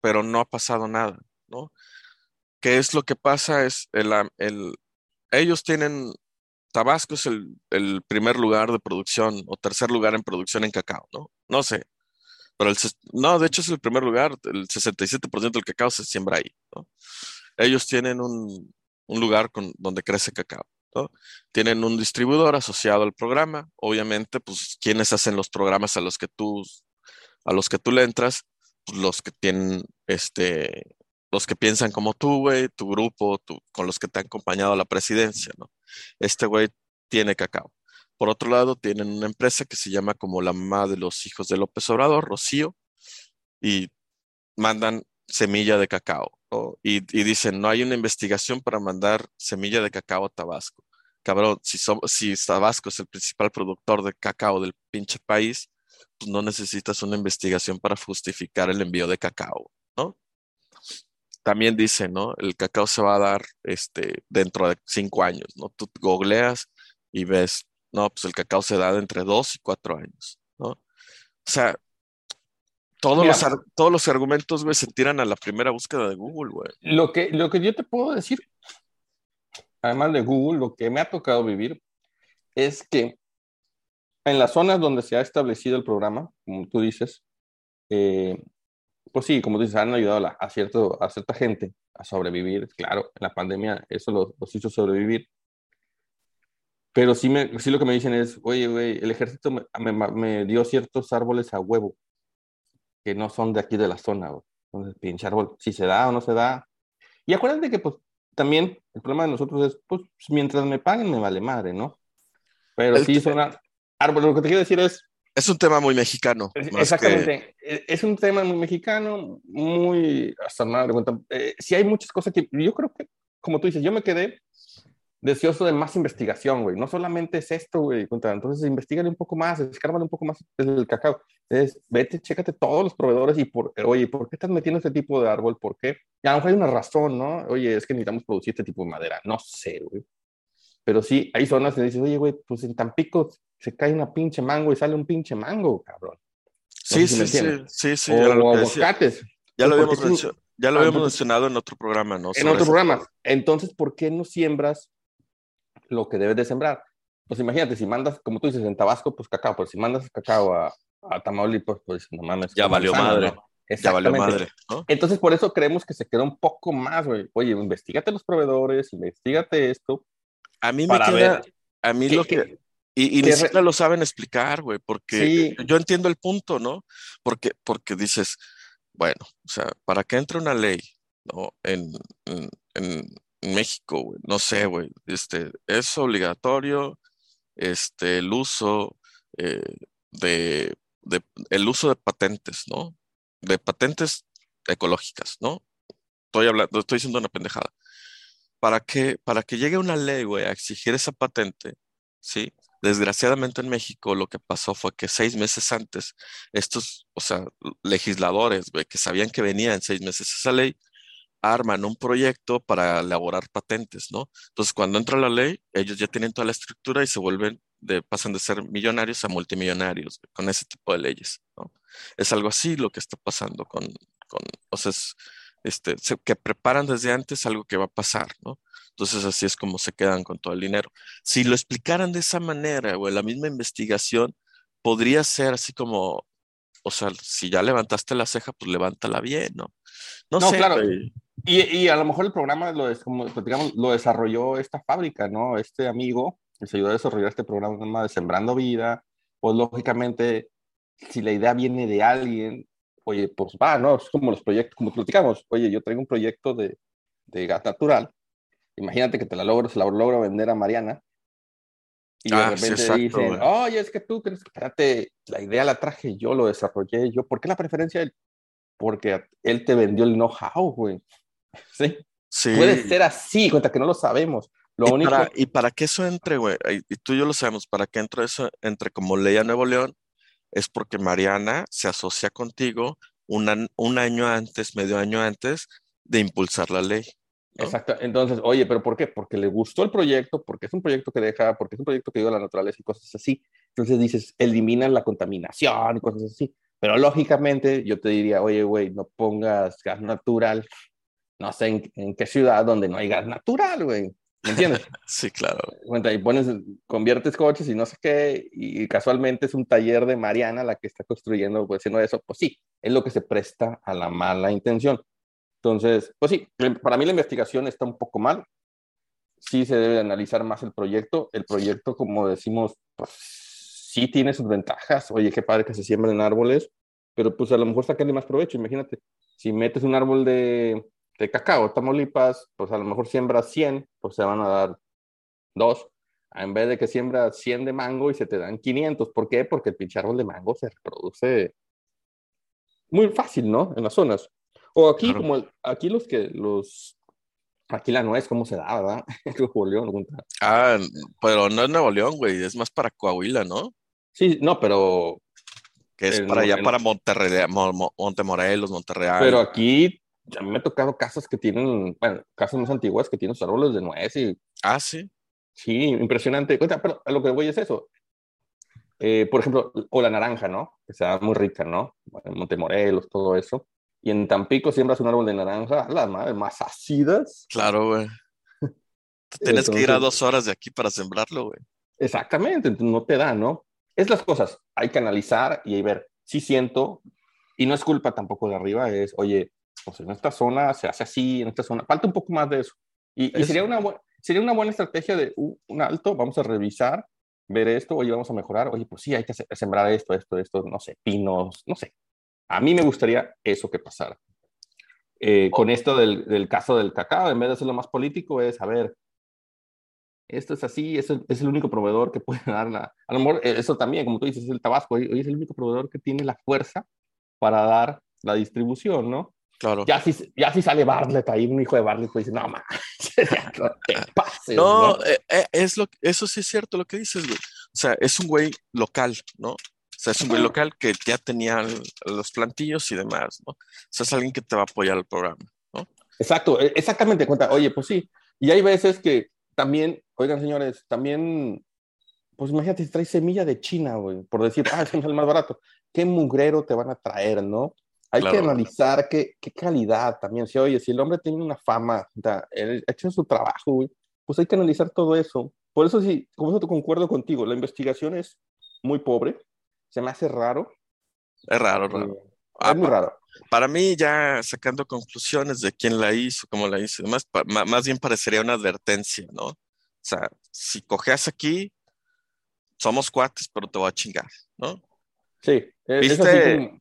Pero no ha pasado nada, ¿no? ¿Qué es lo que pasa? Es el, el ellos tienen, Tabasco es el, el, primer lugar de producción o tercer lugar en producción en cacao, ¿no? No sé. Pero el, no, de hecho es el primer lugar, el 67% del cacao se siembra ahí, ¿no? Ellos tienen un, un lugar con, donde crece cacao. ¿no? Tienen un distribuidor asociado al programa. Obviamente, pues, quienes hacen los programas a los que tú, a los que tú le entras? Pues, los que tienen, este, los que piensan como tú, güey, tu grupo, tu, con los que te han acompañado a la presidencia, ¿no? Este güey tiene cacao. Por otro lado, tienen una empresa que se llama como la mamá de los hijos de López Obrador, Rocío, y mandan semilla de cacao. Y, dicen, no hay una investigación para mandar semilla de cacao a Tabasco. Cabrón, si, si Tabasco es el principal productor de cacao del pinche país, pues no necesitas una investigación para justificar el envío de cacao, ¿no? También dicen, ¿no? El cacao se va a dar este, dentro de cinco años, ¿no? Tú googleas y ves, no, pues el cacao se da entre dos y cuatro años, ¿no? O sea, todos, los, todos los argumentos, güey, se tiran a la primera búsqueda de Google, güey. Lo que, lo que yo te puedo decir, además de Google, lo que me ha tocado vivir es que en las zonas donde se ha establecido el programa, como tú dices, eh, pues sí, como tú dices, han ayudado a, cierto, a cierta gente a sobrevivir. Claro, en la pandemia eso los, los hizo sobrevivir. Pero sí, me, sí lo que me dicen es, oye, güey, el ejército me, me, me dio ciertos árboles a huevo que no son de aquí de la zona. Entonces, pinche árbol, si se da o no se da. Y acuérdate que, pues, también el problema de nosotros es, pues, mientras me paguen, me vale madre, ¿no? Pero sí son árboles. Lo que te quiero decir es. Es un tema muy mexicano. Exactamente. E, es un tema muy mexicano, muy. Hasta madre. Eh, sí, hay muchas cosas que. Yo creo que, como tú dices, yo me quedé deseoso de más investigación, güey. No solamente es esto, güey. Entonces, investigale un poco más, escármale un poco más el cacao. Entonces, vete, chécate todos los proveedores y, por, oye, ¿por qué estás metiendo este tipo de árbol? ¿Por qué? Y a lo mejor hay una razón, ¿no? Oye, es que necesitamos producir este tipo de madera. No sé, güey. Pero sí, hay zonas que dices, oye, güey, pues en Tampico se cae una pinche mango y sale un pinche mango, cabrón. sí, sí, sí, sí, sí, O, aguacates. Ya lo habíamos mencionado. Ya lo habíamos mencionado en otro programa, ¿no? En otro programa. Entonces, ¿por qué no siembras lo que debes de sembrar. Pues imagínate, si mandas, como tú dices, en Tabasco, pues cacao, pero si mandas cacao a, a Tamaulipas, pues no mames. Ya valió madre. Ya valió madre. Entonces, por eso creemos que se queda un poco más, güey. Oye, investigate los proveedores, investigate esto. A mí me queda, a mí lo que... Y, ni siquiera lo saben explicar, güey, porque yo entiendo el punto, ¿no? Porque, porque dices, bueno, o sea, para que entre una ley, ¿no? En, en, México, güey, no sé, güey, este, es obligatorio este, el uso eh, de, el uso de patentes, ¿no? De patentes ecológicas, ¿no? Estoy hablando, estoy diciendo una pendejada. Para que, para que llegue una ley, güey, a exigir esa patente, ¿sí? Desgraciadamente en México lo que pasó fue que seis meses antes, estos, o sea, legisladores, güey, que sabían que venía en seis meses esa ley, arman un proyecto para elaborar patentes, ¿no? Entonces, cuando entra la ley, ellos ya tienen toda la estructura y se vuelven, de, pasan de ser millonarios a multimillonarios con ese tipo de leyes, ¿no? Es algo así lo que está pasando con, con o sea, este, que preparan desde antes algo que va a pasar, ¿no? Entonces, así es como se quedan con todo el dinero. Si lo explicaran de esa manera, o la misma investigación, podría ser así como, o sea, si ya levantaste la ceja, pues levántala bien, ¿no? No, sé, claro. Y, y, a lo mejor el programa lo, es, como, digamos, lo desarrolló esta fábrica, ¿no? Este amigo se ayudó a desarrollar este programa de Sembrando Vida, pues lógicamente, si la idea viene de alguien, oye, pues va, ¿no? Es como los proyectos, como platicamos, oye, yo traigo un proyecto de, de gas natural, imagínate que te la logro, se la logro vender a Mariana, y de ah, repente dicen, oye, es que tú crees, espérate, la idea la traje yo, lo desarrollé yo, ¿por qué la preferencia porque él te vendió el know-how, güey. ¿Sí? ¿Sí? Puede ser así, cuenta que no lo sabemos. Lo y, único... para, y para que eso entre, güey, y tú y yo lo sabemos, para que entre eso entre como ley a Nuevo León, es porque Mariana se asocia contigo un, an- un año antes, medio año antes de impulsar la ley. ¿No? Exacto. Entonces, oye, ¿pero por qué? Porque le gustó el proyecto, porque es un proyecto que deja, porque es un proyecto que ayuda a la naturaleza y cosas así. Entonces dices, eliminan la contaminación y cosas así. Pero lógicamente yo te diría, oye, güey, no pongas gas natural, no sé en, en qué ciudad donde no hay gas natural, güey. ¿Me entiendes? Sí, claro. Cuenta, y pones, conviertes coches y no sé qué, y casualmente es un taller de Mariana la que está construyendo, pues haciendo eso, pues sí, es lo que se presta a la mala intención. Entonces, pues sí, para mí la investigación está un poco mal. Sí se debe analizar más el proyecto. El proyecto, como decimos, pues sí tiene sus ventajas. Oye, qué padre que se siembren árboles, pero pues a lo mejor sacarle más provecho. Imagínate, si metes un árbol de, de cacao, Tamaulipas, pues a lo mejor siembras 100, pues se van a dar dos. En vez de que siembras 100 de mango y se te dan 500. ¿Por qué? Porque el pinche árbol de mango se reproduce muy fácil, ¿no? En las zonas. O aquí, Claro. como el- aquí los que los aquí la nuez, ¿cómo se da, verdad? Julián pregunta. Ah, pero no es Nuevo León, güey, es más para Coahuila, ¿no? Sí, no, pero, Que es para allá, para Monterrey, Mo- Mo- Montemorelos, Monterrey. pero aquí ya me ha tocado casas que tienen, bueno, casas más antiguas que tienen sus árboles de nuez y Ah, sí. sí, impresionante. Cuenta, pero a lo que voy es eso. Eh, por ejemplo, o la naranja, ¿no? Que sea muy rica, ¿no? Montemorelos, todo eso. Y en Tampico siembras un árbol de naranja, a la madre, más ácidas. Claro, güey. Tienes que ir a dos horas de aquí para sembrarlo, güey. Exactamente, no te da, ¿no? Es las cosas, hay que analizar y ver, sí siento, y no es culpa tampoco de arriba, es, oye, pues en esta zona se hace así, en esta zona, falta un poco más de eso. Y, y Eso. sería, una, sería una buena estrategia de uh, un alto, vamos a revisar, ver esto, oye, vamos a mejorar, oye, pues sí, hay que se- sembrar esto, esto, esto, no sé, pinos, no sé. A mí me gustaría eso que pasara. Eh, con esto del, del caso del cacao, en vez de hacerlo más político, es, a ver, esto es así, es el único proveedor que puede dar la... A lo mejor eh, eso también, como tú dices, es el Tabasco, hoy, es el único proveedor que tiene la fuerza para dar la distribución, ¿no? Claro. Ya si, ya si sale Bartlett ahí, un hijo de Bartlett, pues dice, no, ma, no te pases, No, ¿no? eh, eh, es lo, eso sí es cierto lo que dices, güey. O sea, es un güey local, ¿no? O sea, es un güey local que ya tenía los plantillos y demás, ¿no? O sea, es alguien que te va a apoyar el programa. Exacto, eh, exactamente, cuenta, oye, pues sí. Y hay veces que también, oigan, señores, también, pues imagínate, si traes semilla de China, güey, por decir, ah, es el más barato. ¿Qué mugrero te van a traer, no? Hay que Claro. analizar qué, qué calidad también. Si, oye, si el hombre tiene una fama, da- él ha hecho su trabajo, güey, pues hay que analizar todo eso. Por eso sí, como eso te concuerdo contigo, la investigación es muy pobre, se me hace raro. Es raro, raro. eh, Ah, es muy raro. Para mí, ya sacando conclusiones de quién la hizo, cómo la hizo y demás, más bien parecería una advertencia, ¿no? O sea, si cojeas aquí, somos cuates, pero te voy a chingar, ¿no? Sí, eh, es ¿Viste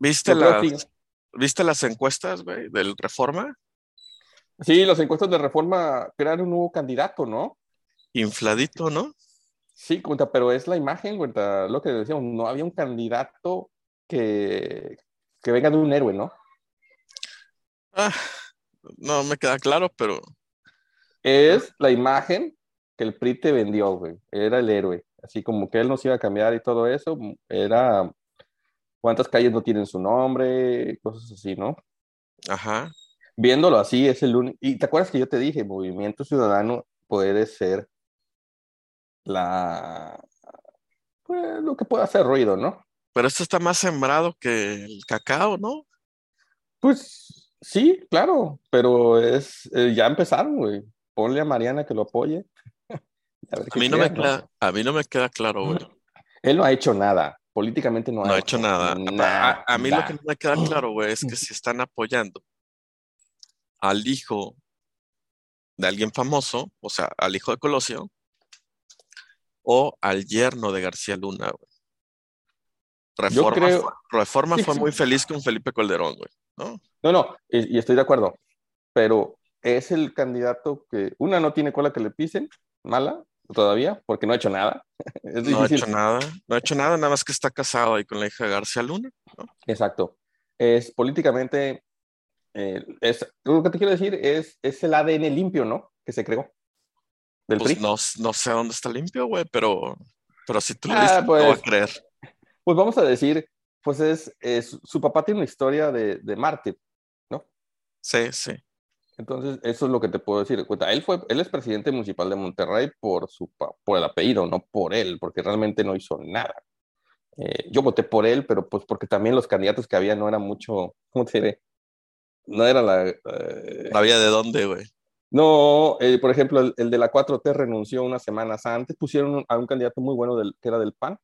¿Viste las, sí. ¿viste las encuestas, güey, del Reforma? Sí, las encuestas de reforma crean un nuevo candidato, ¿no? Infladito, ¿no? Sí, cuenta, pero es la imagen, cuenta, lo que decíamos, no había un candidato que, que venga de un héroe, ¿no? Ah, no me queda claro, pero Es la imagen que el PRI te vendió, güey. Era el héroe. Así como que él nos iba a cambiar y todo eso, era cuántas calles no tienen su nombre, cosas así, ¿no? ajá. Viéndolo así, es el único. Y te acuerdas que yo te dije, Movimiento Ciudadano puede ser la. Pues, lo que puede hacer ruido, ¿no? Pero esto está más sembrado que el cacao, ¿no? Pues sí, claro, pero es. eh, ya empezaron, güey. Ponle a Mariana que lo apoye. A ver A qué mí no me queda, a mí no me queda claro, güey. Él no ha hecho nada. Políticamente no, No ha hecho nada. A- a mí lo que no me queda claro, güey, es que si están apoyando al hijo de alguien famoso, o sea, al hijo de Colosio, o al yerno de García Luna, güey. Reforma, creo- fue, Reforma Sí, fue sí. muy feliz con Felipe Calderón, güey, ¿no? No, no, y, y estoy de acuerdo, pero es el candidato que, una, no tiene cola que le pisen, mala, todavía, porque no ha hecho nada. Es No ha hecho nada, no ha hecho nada, nada más que está casado ahí con la hija de García Luna. Exacto. Es políticamente, eh, es, lo que te quiero decir es, es el ADN limpio, ¿no? Que se creó. Del Pues PRI. no, no sé dónde está limpio, güey, pero, pero si tú lo Ah, dices, voy a pues. creer. pues vamos a decir, pues es, es su papá tiene una historia de, de mártir, ¿no? Sí, sí. Entonces, eso es lo que te puedo decir. Cuenta, Él, fue, él es presidente municipal de Monterrey por, su, por el apellido, no por él, porque realmente no hizo nada. Eh, yo voté por él, pero pues porque también los candidatos que había no eran mucho, ¿cómo te diré? No era la... eh, No había de dónde, güey. No, eh, por ejemplo, el, el de la 4T renunció unas semanas antes, pusieron a un candidato muy bueno del, que era del PAN,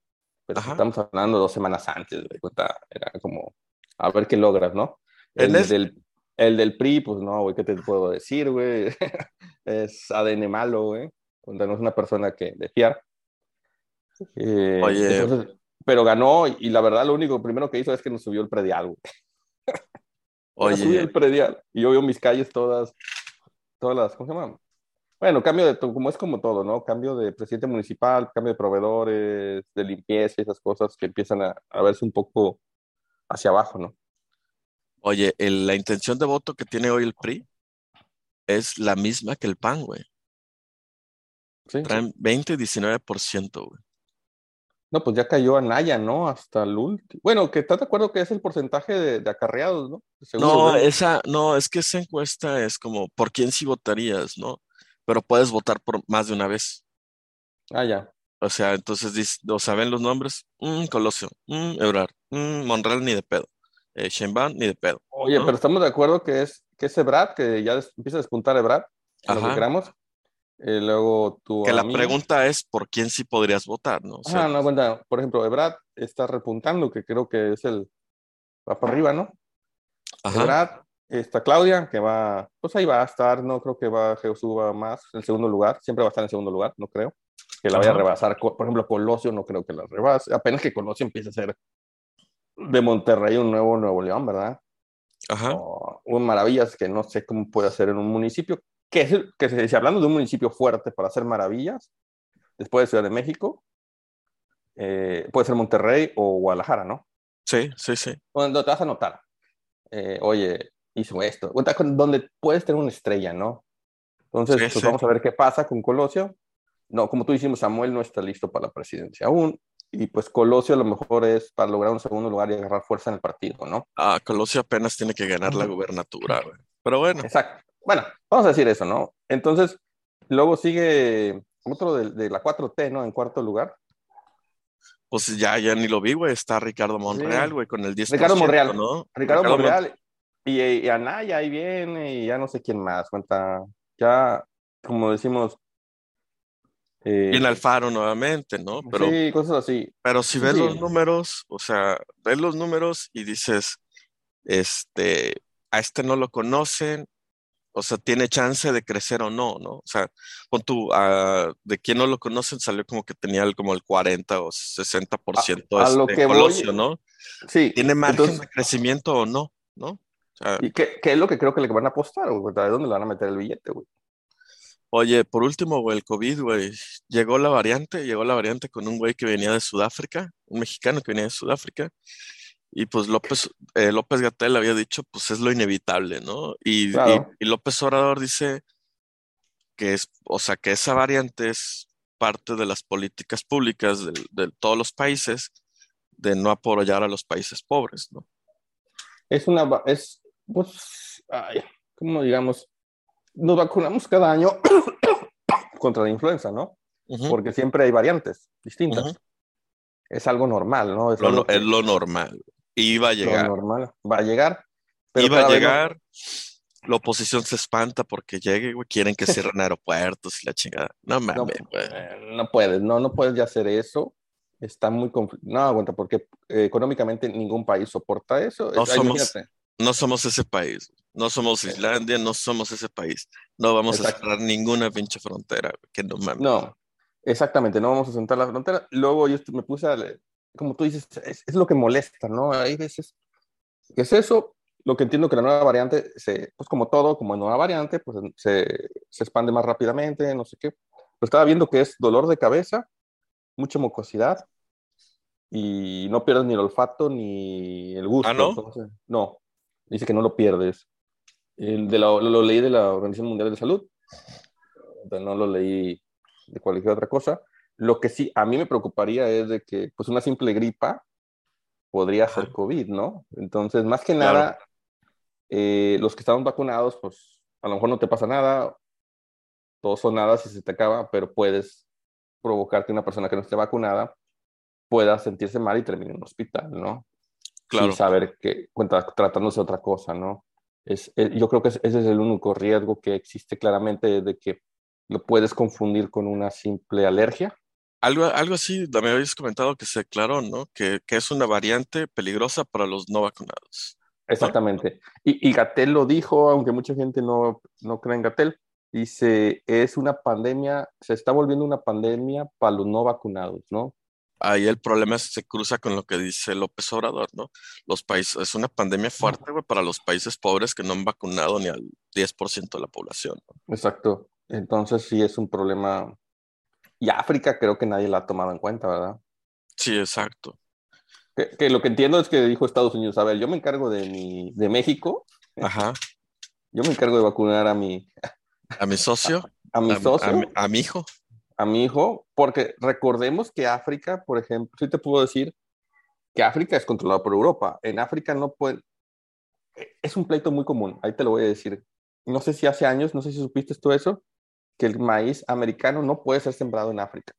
pero Ajá. estamos hablando dos semanas antes, era como, a ver qué logras, ¿no? El, del, el del PRI, pues no, güey, ¿qué te puedo decir, güey? es ADN malo, güey, cuenta, no es una persona que de fiar. Eh, Oye. entonces, pero ganó y, la verdad lo único primero que hizo es que nos subió el predial, güey. Nos subió Oye, el predial. Y yo veo mis calles todas, todas las, ¿cómo se llama? Bueno, cambio de, como es como todo, ¿no? Cambio de presidente municipal, cambio de proveedores, de limpieza, esas cosas que empiezan a, a verse un poco hacia abajo, ¿no? oye, el- la intención de voto que tiene hoy el PRI es la misma que el PAN, güey. Sí. Traen 20 y 19%, güey. No, pues ya cayó Anaya, ¿no? Hasta el último. Bueno, que estás de acuerdo que es el porcentaje de, de acarreados, ¿no? Según No, los- esa, no, es que esa encuesta es como por quién sí votarías, ¿no? Pero puedes votar por más de una vez. Ah, ya. O sea, entonces, o sea, ven los nombres, mm, Colosio, mm, Ebrard, mm, Monreal ni de pedo, eh, Sheinbaum ni de pedo. Oye, ¿no? pero estamos de acuerdo que es, que es Ebrad, que ya des- empieza a despuntar Ebrad, en lo que queramos. Eh, luego tu Que la amigo- pregunta es por quién sí podrías votar, ¿no? O sea, Ah, no, bueno, por ejemplo, Ebrad está repuntando, que creo que es el, va para arriba, ¿no? ajá, Ebrad, está Claudia, que va, pues ahí va a estar, no creo que va, va más, en segundo lugar, siempre va a estar en segundo lugar, no creo. Que la vaya a Ajá. rebasar, por ejemplo, Colosio, no creo que la rebase, apenas que Colosio empiece a ser de Monterrey un nuevo Nuevo León, ¿verdad? ajá, o un maravillas que no sé cómo puede hacer en un municipio, que, es, que se, si hablando de un municipio fuerte para hacer maravillas, después de Ciudad de México, eh, puede ser Monterrey o Guadalajara, ¿no? sí, sí, sí, Donde te vas a notar, eh, oye, hizo esto, donde puedes tener una estrella, ¿no? Entonces, Sí, pues sí. vamos a ver qué pasa con Colosio. No, como tú dijimos, Samuel no está listo para la presidencia aún, y pues Colosio a lo mejor es para lograr un segundo lugar y agarrar fuerza en el partido, ¿no? Ah, Colosio apenas tiene que ganar la gubernatura, güey. Pero bueno, Exacto. Bueno, vamos a decir eso, ¿no? Entonces, luego sigue otro de, de la 4T, ¿no? En cuarto lugar. pues ya, ya ni lo vi, güey. Está Ricardo Monreal, Sí. güey, con el 10%, Ricardo Monreal. ¿no? Ricardo, Mon- Monreal y, y Anaya ahí viene y ya no sé quién más. Cuenta, ya, como decimos. eh, Y Alfaro nuevamente, ¿no? Pero, sí, cosas así. pero si Sí, ves sí. los números, o sea, ves los números y dices, este, a este no lo conocen, o sea, tiene chance de crecer o no, ¿no? O sea, pon tú, ah, de quien no lo conocen salió como que tenía el- como el 40 o 60% A- a lo este, voy- Colosio, ¿no? Sí. ¿Tiene margen entonces, de crecimiento o no? ¿No? O sea, ¿Y qué, qué es lo que creo que le van a apostar? güey? ¿De dónde le van a meter el billete, güey? Oye, por último, güey, el COVID, güey, llegó la variante, llegó la variante con un güey que venía de Sudáfrica, un mexicano que venía de Sudáfrica, y pues López, eh, López Gatell había dicho, pues es lo inevitable, ¿no? Y, y- Claro. y López Obrador dice que es, o sea, que esa variante es parte de las políticas públicas de, de todos los países de no apoyar a los países pobres, ¿no? Es una, es, pues, ay, como digamos, nos vacunamos cada año contra la influenza, ¿no? Porque siempre hay variantes distintas. Es algo normal, ¿no? Es Lo, algo que- es lo normal. Iba a lo llegar. normal. Va a llegar. pero Iba a vez llegar, la oposición se espanta porque llegue, güey, quieren que cierren aeropuertos y la chingada. No no, mames, güey. eh, no puedes, no, no puedes ya hacer eso. Está muy No aguanta, porque eh, económicamente ningún país soporta eso. No Ay, somos- imagínate. No somos ese país. No somos Islandia, no somos ese país. No vamos a cerrar ninguna pinche frontera, güey, que no mames. No, exactamente, no vamos a sentar la frontera. Luego yo me puse a, leer, como tú dices, es, es lo que molesta, ¿no? Hay veces que es eso, lo que entiendo que la nueva variante, se, pues como todo, como nueva variante, pues se, se expande más rápidamente, no sé qué. Pero estaba viendo que es dolor de cabeza, mucha mucosidad y no pierdes ni el olfato ni el gusto. ¿Ah, no? entonces, no, dice que no lo pierdes. El de la- lo, lo leí de la Organización Mundial de Salud, no lo leí de cualquier otra cosa. Lo que sí a mí me preocuparía es de que pues una simple gripa podría ser COVID, ¿no? Entonces, más que nada, eh, los que estamos vacunados, pues a lo mejor no te pasa nada, todos son nada si se te acaba, pero puedes provocar que una persona que no esté vacunada pueda sentirse mal y termine en un hospital, ¿no? Claro. Sin saber que, cuenta, tratándose de otra cosa, ¿no? Es, eh, yo creo que ese es el único riesgo que existe claramente de que lo puedes confundir con una simple alergia. Algo, algo así, me habéis comentado que se aclaró, ¿no? Que, que es una variante peligrosa para los no vacunados. Exactamente. Y, y Gatel lo dijo, aunque mucha gente no, no cree en Gatel, dice, es una pandemia, se está volviendo una pandemia para los no vacunados, ¿no? Ahí el problema se cruza con lo que dice López Obrador, ¿no? Los países, es una pandemia fuerte, güey, para los países pobres que no han vacunado ni al 10% de la población. Exacto. Entonces sí es un problema. Y África creo que nadie la ha tomado en cuenta, ¿verdad? Sí, exacto. Que, lo que entiendo es que dijo Estados Unidos, a ver, yo me encargo de mi, de México. Ajá. Yo me encargo de vacunar a mi... A mi socio. A, mi socio. A, mi hijo. A mi hijo, porque recordemos que África, por ejemplo, sí te puedo decir que África es controlado por Europa. En África no puede... Es un pleito muy común, ahí te lo voy a decir. No sé si hace años, no sé si supiste tú eso, que el maíz americano no puede ser sembrado en África.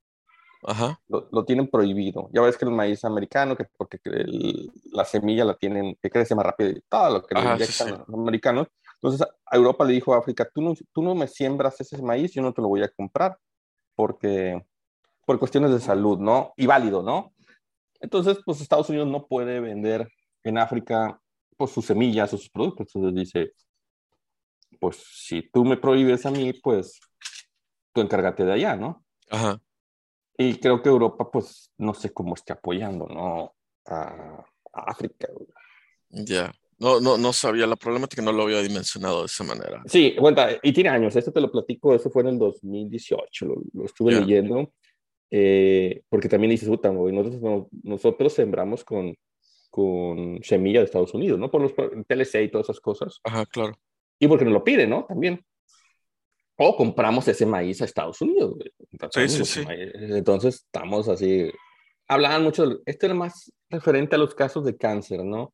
Ajá. Lo, tienen prohibido. Ya ves que el maíz americano, que porque la semilla la tienen, que crece más rápido y todo lo que le inyectan los americanos. Entonces a Europa le dijo a África, tú no, tú no me siembras ese maíz, yo no te lo voy a comprar, porque por cuestiones de salud, ¿no? Y válido, ¿no? Entonces, pues Estados Unidos no puede vender en África pues, sus semillas o sus productos. Entonces dice, pues si tú me prohíbes a mí, pues tú encárgate de allá, ¿no? Ajá. Y creo que Europa, pues, no sé cómo esté apoyando, ¿no? A, África. Ya. No, no, no sabía la problemática, no lo había dimensionado de esa manera. Sí, cuenta, y tiene años, esto te lo platico, eso fue en el 2018, lo, estuve leyendo, eh, porque también dices, puta, nosotros, nosotros sembramos con, con semilla de Estados Unidos, ¿no? Por los TLC y todas esas cosas. Ajá, claro. Y porque nos lo piden, ¿no? También. O compramos ese maíz a Estados Unidos. Sí, sí, sí. Entonces estamos así. Hablaban mucho, esto era más referente a los casos de cáncer, ¿no?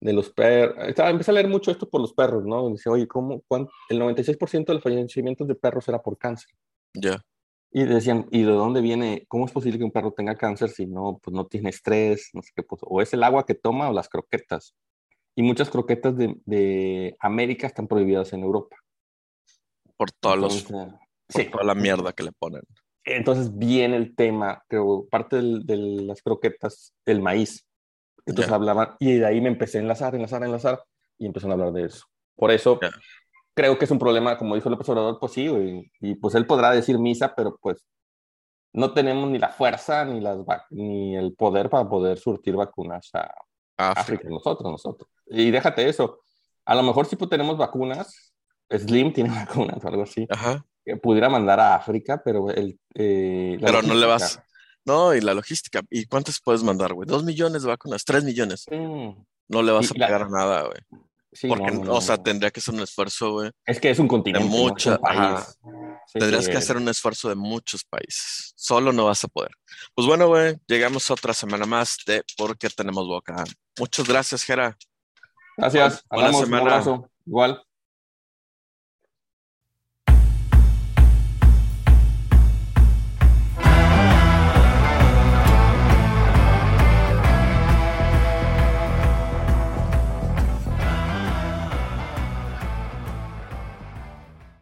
De los perros. Empecé a leer mucho esto por los perros, ¿no? Dice, oye, ¿cómo? El 96% de los fallecimientos de perros era por cáncer. Ya. Y decían, ¿y de dónde viene? ¿Cómo es posible que un perro tenga cáncer si no, pues no tiene estrés? No sé qué, pues, o es el agua que toma o las croquetas. Y muchas croquetas de, de América están prohibidas en Europa por todos los, toda la mierda que le ponen. Entonces viene el tema, creo, parte de las croquetas, el maíz. Entonces hablaban, y de ahí me empecé a enlazar, enlazar, enlazar, y empezaron a hablar de eso. Por eso creo que es un problema, como dijo el profesor pues sí, y, pues él podrá decir misa, pero pues no tenemos ni la fuerza ni, las ni el poder para poder surtir vacunas a África, nosotros, nosotros. Y déjate eso, a lo mejor sí pues tenemos vacunas, Slim tiene vacunas o algo así. Ajá. Que pudiera mandar a África, pero el. Eh, pero no le vas. No, y la logística. ¿Y cuántas puedes mandar, güey? ¿Dos millones de vacunas? ¿Tres millones? No le vas a pagar nada, güey. Porque, o sea, tendría que ser un esfuerzo, güey. Es que es un continente. De Tendrías que hacer un esfuerzo de muchos países. Solo no vas a poder. Pues bueno, güey, llegamos otra semana más de ¿Por qué tenemos boca? Muchas gracias, Jera. Gracias. Buena semana. Igual.